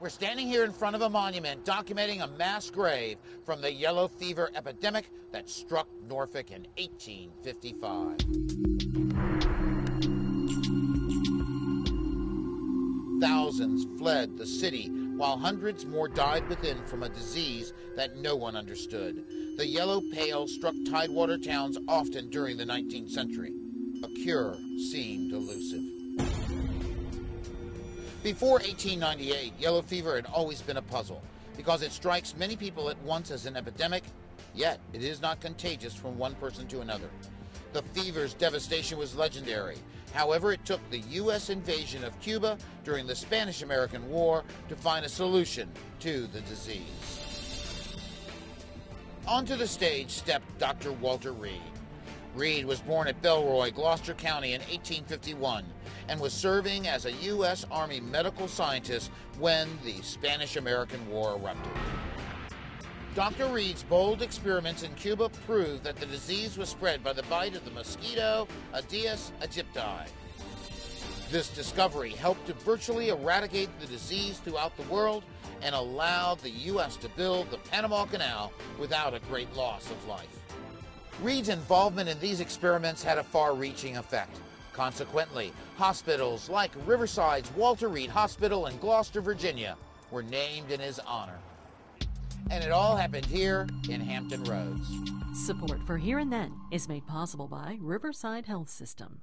We're standing here in front of a monument documenting a mass grave from the yellow fever epidemic that struck Norfolk in 1855. Thousands fled the city, while hundreds more died within from a disease that no one understood. The yellow pale struck tidewater towns often during the 19th century. A cure seemed elusive. Before 1898, yellow fever had always been a puzzle because it strikes many people at once as an epidemic, yet it is not contagious from one person to another. The fever's devastation was legendary. However, it took the U.S. invasion of Cuba during the Spanish American War to find a solution to the disease. Onto the stage stepped Dr. Walter Reed. Reed was born at Belroi, Gloucester County in 1851 and was serving as a U.S. Army medical scientist when the Spanish American War erupted. Dr. Reed's bold experiments in Cuba proved that the disease was spread by the bite of the mosquito Aedes aegypti. This discovery helped to virtually eradicate the disease throughout the world and allowed the U.S. to build the Panama Canal without a great loss of life. Reed's involvement in these experiments had a far reaching effect. Consequently, hospitals like Riverside's Walter Reed Hospital in Gloucester, Virginia, were named in his honor. And it all happened here in Hampton Roads. Support for Here and Then is made possible by Riverside Health System.